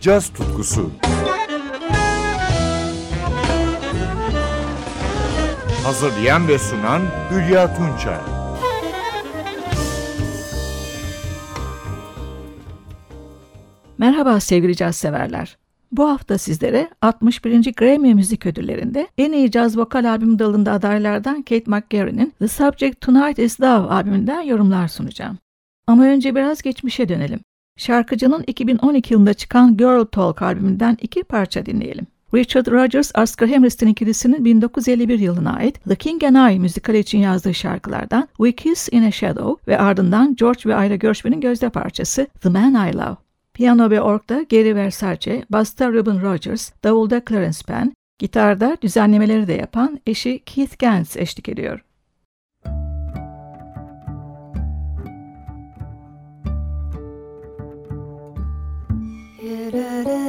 caz tutkusu. Hazırlayan ve sunan Hülya Tunçay. Merhaba sevgili caz severler. Bu hafta sizlere 61. Grammy Müzik Ödülleri'nde en iyi caz vokal albüm dalında adaylardan Kate McGarry'nin The Subject Tonight Is Love albümünden yorumlar sunacağım. Ama önce biraz geçmişe dönelim. Şarkıcının 2012 yılında çıkan Girl Talk albümünden iki parça dinleyelim. Richard Rodgers, Oscar Hammerstein ikilisinin 1951 yılına ait The King and I müzikali için yazdığı şarkılardan We Kiss in a Shadow ve ardından George ve Ira Gershwin'in gözde parçası The Man I Love. Piyano ve orgda Gary Versace, basta Ruben Rogers, davulda Clarence Penn, gitarda düzenlemeleri de yapan eşi Keith Gans eşlik ediyor. da, da.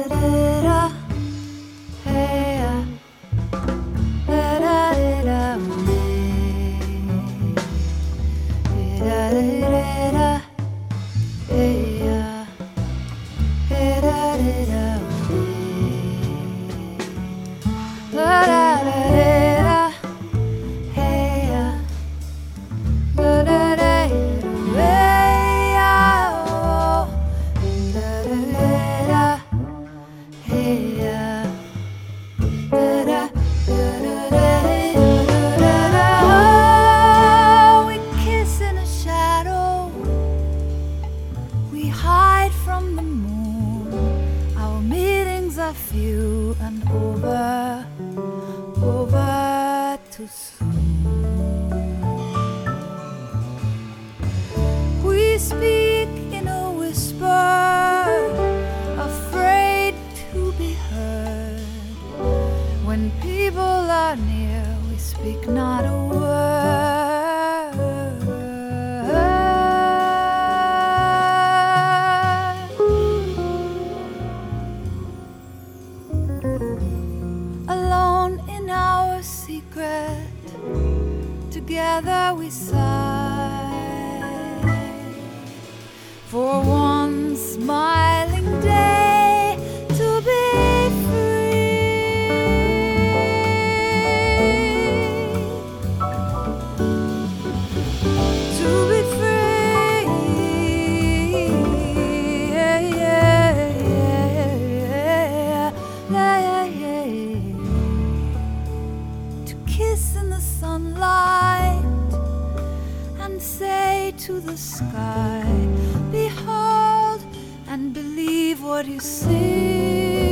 Together say to the sky, Behold and believe what you see.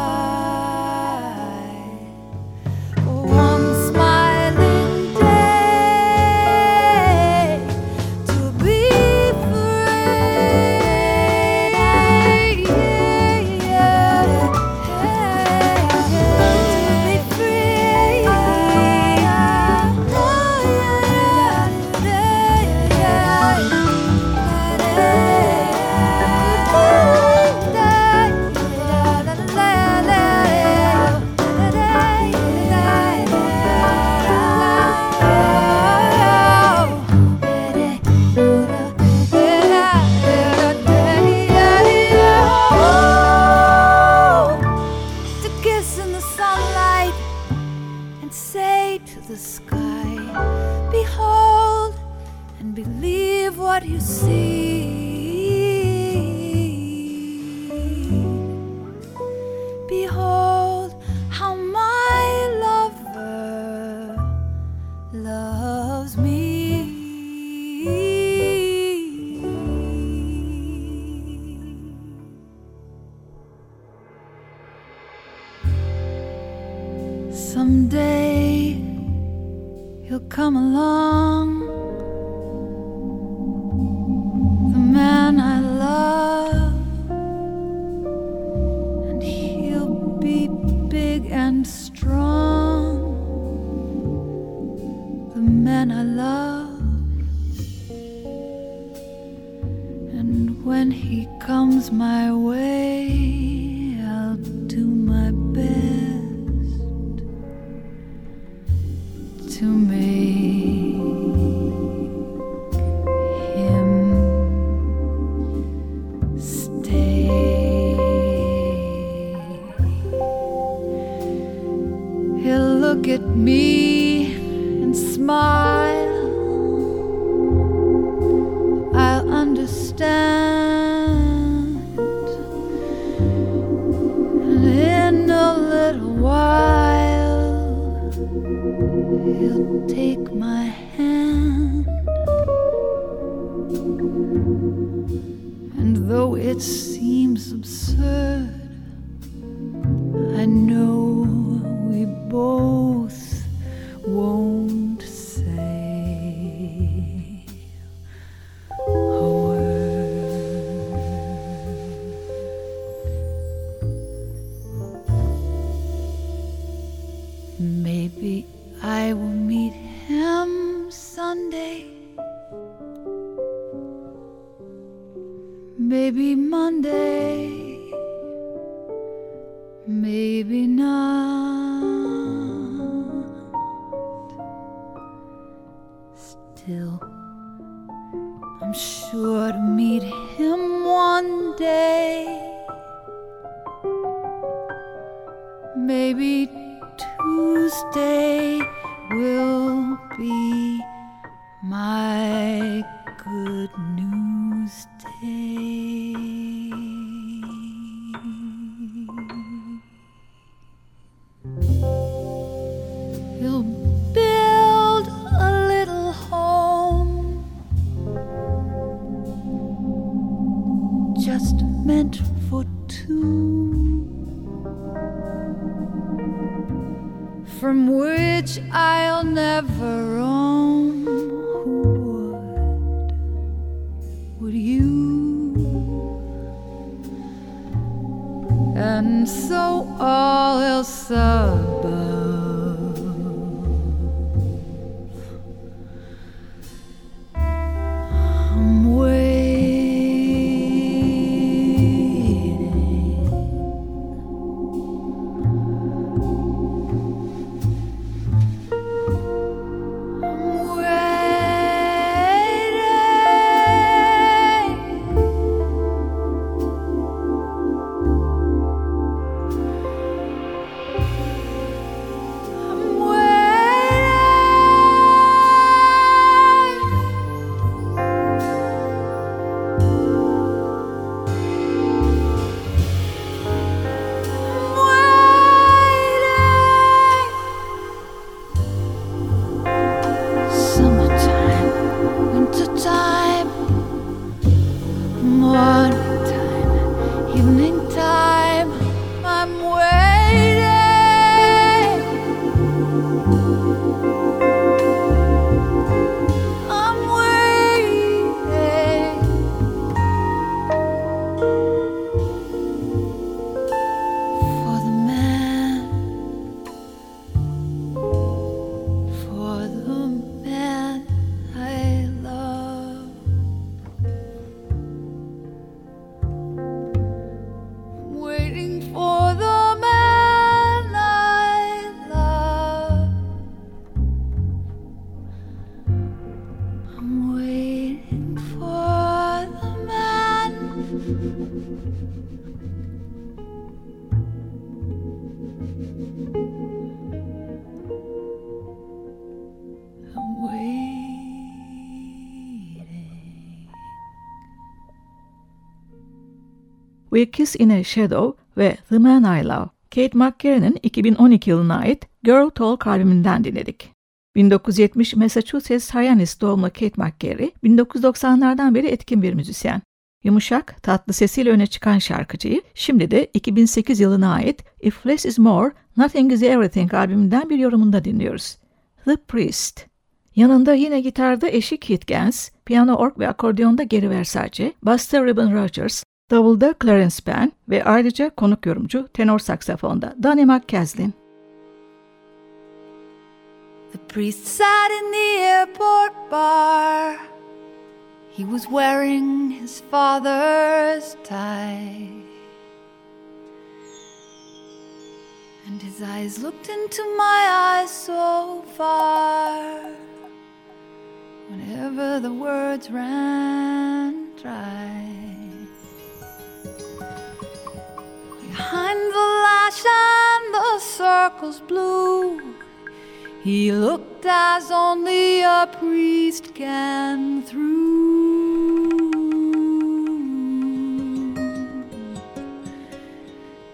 man I love, and when he comes my way, We Kiss in a Shadow ve The Man I Love. Kate McCarran'ın 2012 yılına ait Girl Talk albümünden dinledik. 1970 Massachusetts Hyannis doğumlu Kate McCarry, 1990'lardan beri etkin bir müzisyen. Yumuşak, tatlı sesiyle öne çıkan şarkıcıyı şimdi de 2008 yılına ait If Less Is More, Nothing Is Everything albümünden bir yorumunda dinliyoruz. The Priest. Yanında yine gitarda eşi Keith Gans, piyano org ve akordeonda Gary Versace, basta Ribbon Rogers, davulda Clarence Penn ve ayrıca konuk yorumcu tenor saksafonda Donnie McCaslin. The priest sat in the airport bar. He was wearing his father's tie. And his eyes looked into my eyes so far. Whenever the words ran dry. Behind the lash and the circles blue. He looked as only a priest can through.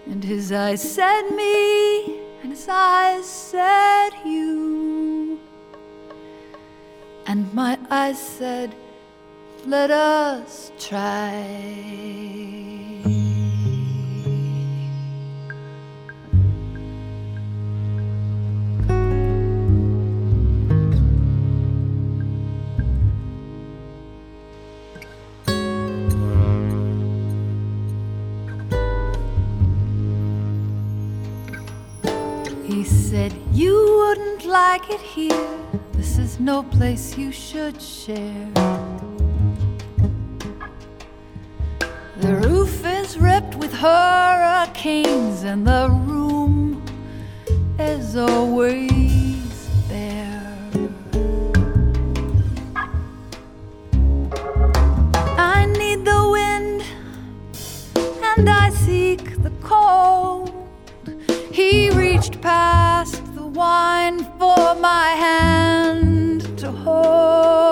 And his eyes said me, and his eyes said you. And my eyes said, let us try. Said, You wouldn't like it here. This is no place you should share. The roof is ripped with hurricanes, and the room is always bare. I need the wind, and I seek the cold. He reached past the wine for my hand to hold.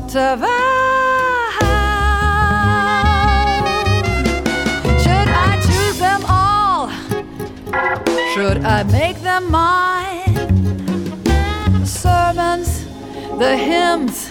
Choosing what to? Should I choose them all? Should I make them mine? The sermons, the hymns,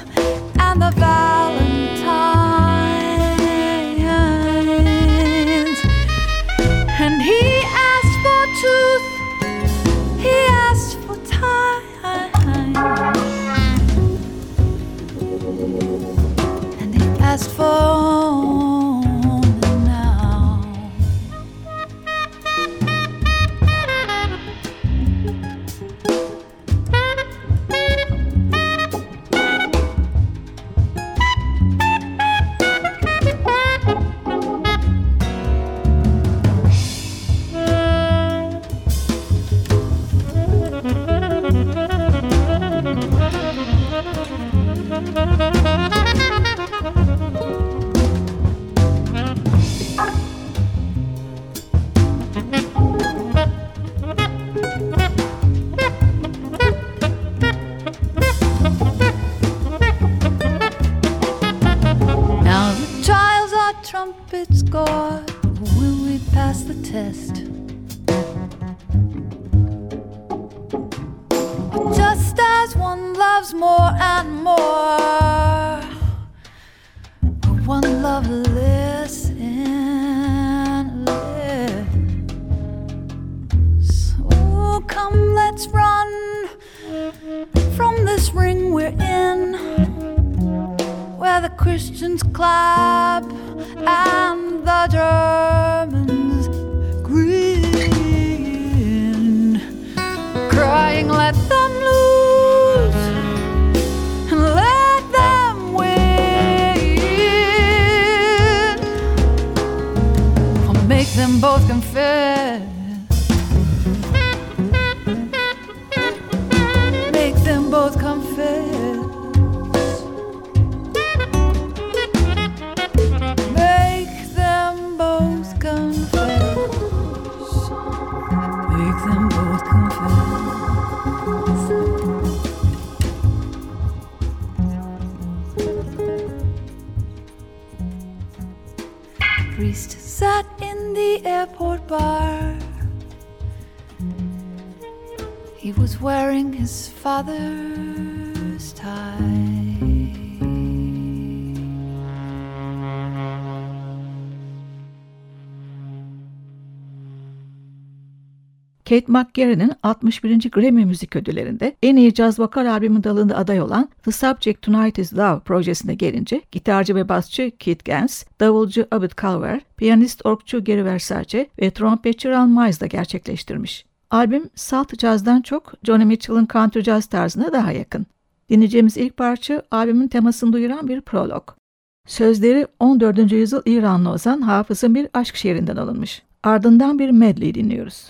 test? Just as one loves more and more, one love less and less. Oh, come, let's run from this ring we're in where the Christians clap and the Germans sing, let them lose and let them win. I'll make them both confess. Make them both confess. Make them both confess. Wearing his father's tie. Kate McGarry'nin 61. Grammy Müzik Ödülleri'nde en iyi caz vokal albümü dalında aday olan The Subject Tonight Is Love projesine gelince gitarcı ve basçı Keith Gans, davulcu Abed Calver, piyanist orkçu Gary Versace ve trompetçi Ron Miles da gerçekleştirmiş. Albüm salt cazdan çok Johnny Mitchell'ın country jazz tarzına daha yakın. Dinleyeceğimiz ilk parça albümün temasını duyuran bir prolog. Sözleri 14. yüzyıl İranlı ozan Hafız'ın bir aşk şiirinden alınmış. Ardından bir medley dinliyoruz.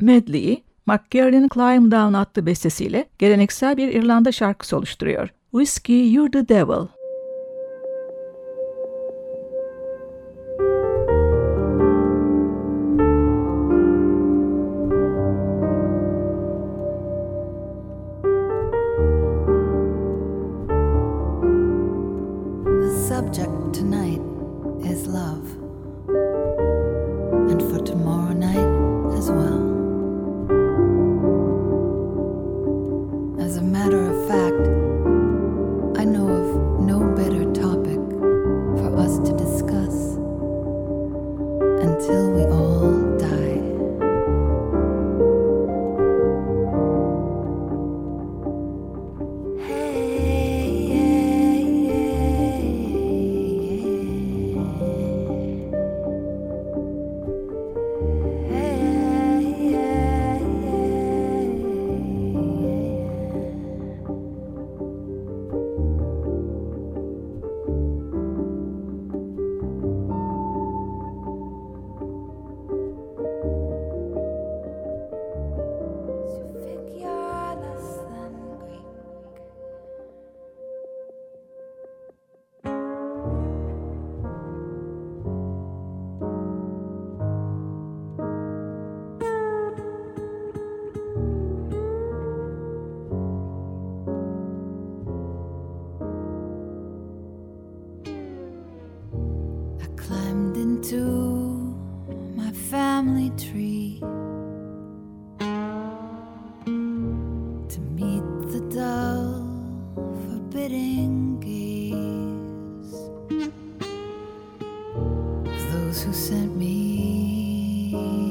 Medley'i McGarry'nin Climb Down adlı bestesiyle geleneksel bir İrlanda şarkısı oluşturuyor. Whiskey You're the Devil. Who sent me.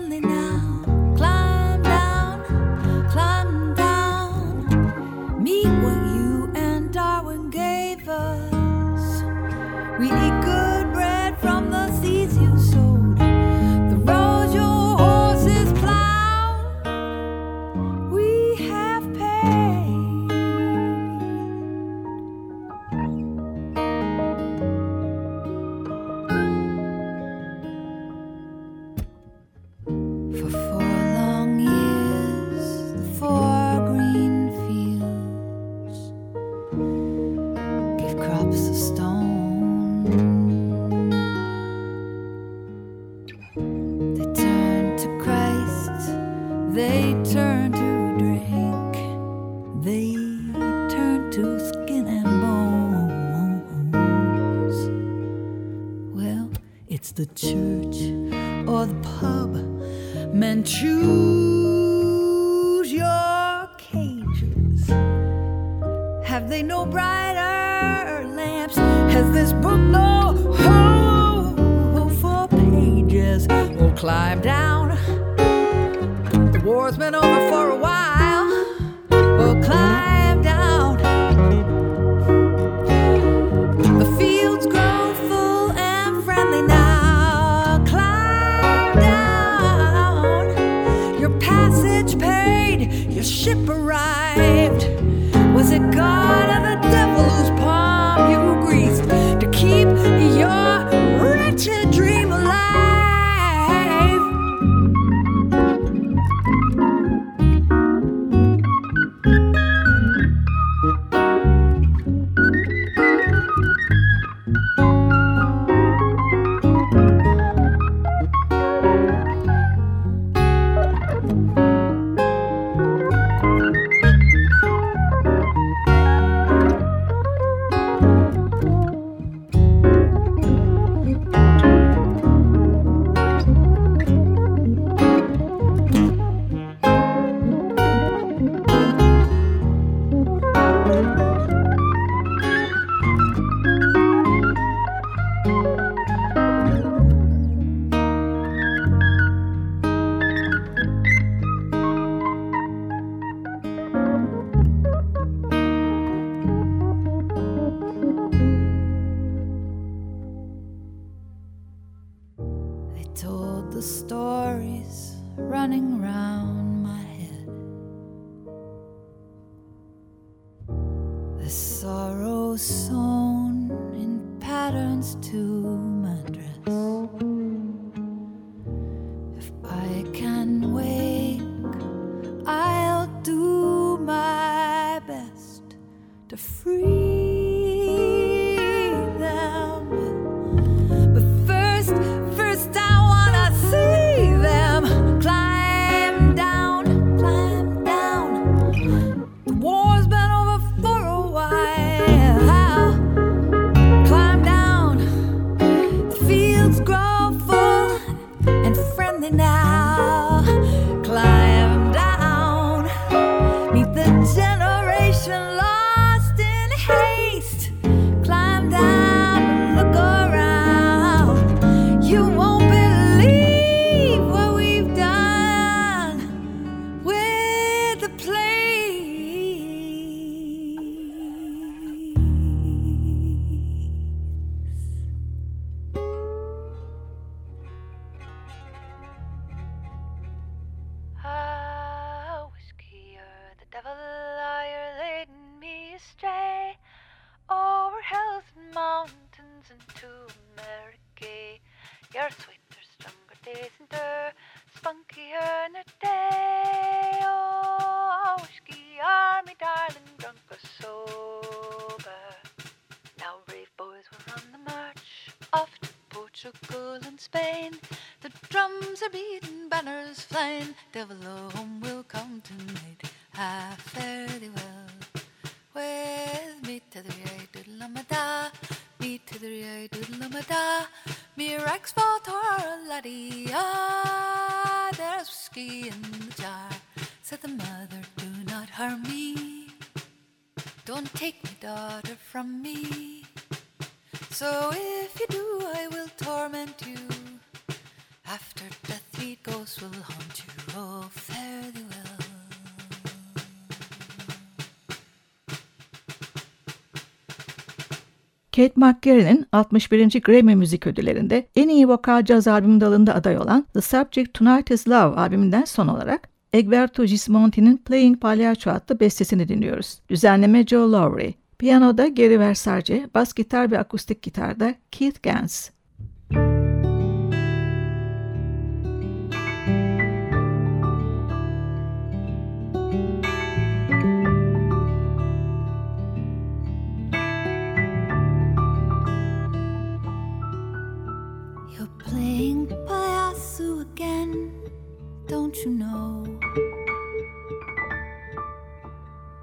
Friendly now. The church or the pub. Men choose your cages. Have they no brighter lamps? Has this book no hope for pages? We'll climb down. The war's been over for a while. Ship arrived. Sorrow sewn in patterns to in the jar. Said the mother, do not harm me. Don't take my daughter from me. So if you do, I will torment you. After death, sweet ghosts will haunt you. Oh, fare thee Kate McGarry'nin 61. Grammy Müzik Ödülleri'nde en iyi vokal caz albüm dalında aday olan The Subject Tonight Is Love albümünden son olarak Egberto Gismonti'nin Playing Pagliaccio adlı bestesini dinliyoruz. Düzenleme Joe Lowry. Piyanoda Gary Versace, bas gitar ve akustik gitarda Keith Gans. don't you know?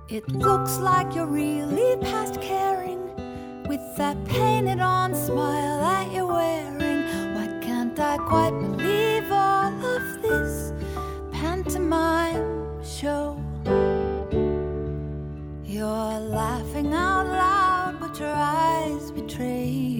It looks like you're really past caring with that painted on smile that you're wearing. Why can't I quite believe all of this pantomime show? You're laughing out loud, but your eyes betray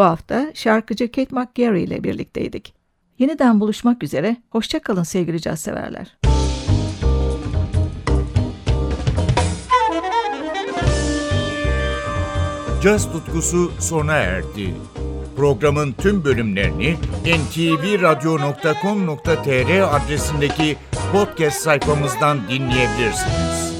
Bu hafta şarkıcı Kate McGarry ile birlikteydik. Yeniden buluşmak üzere, hoşçakalın sevgili caz severler. Caz tutkusu sona erdi. Programın tüm bölümlerini ntvradio.com.tr adresindeki podcast sayfamızdan dinleyebilirsiniz.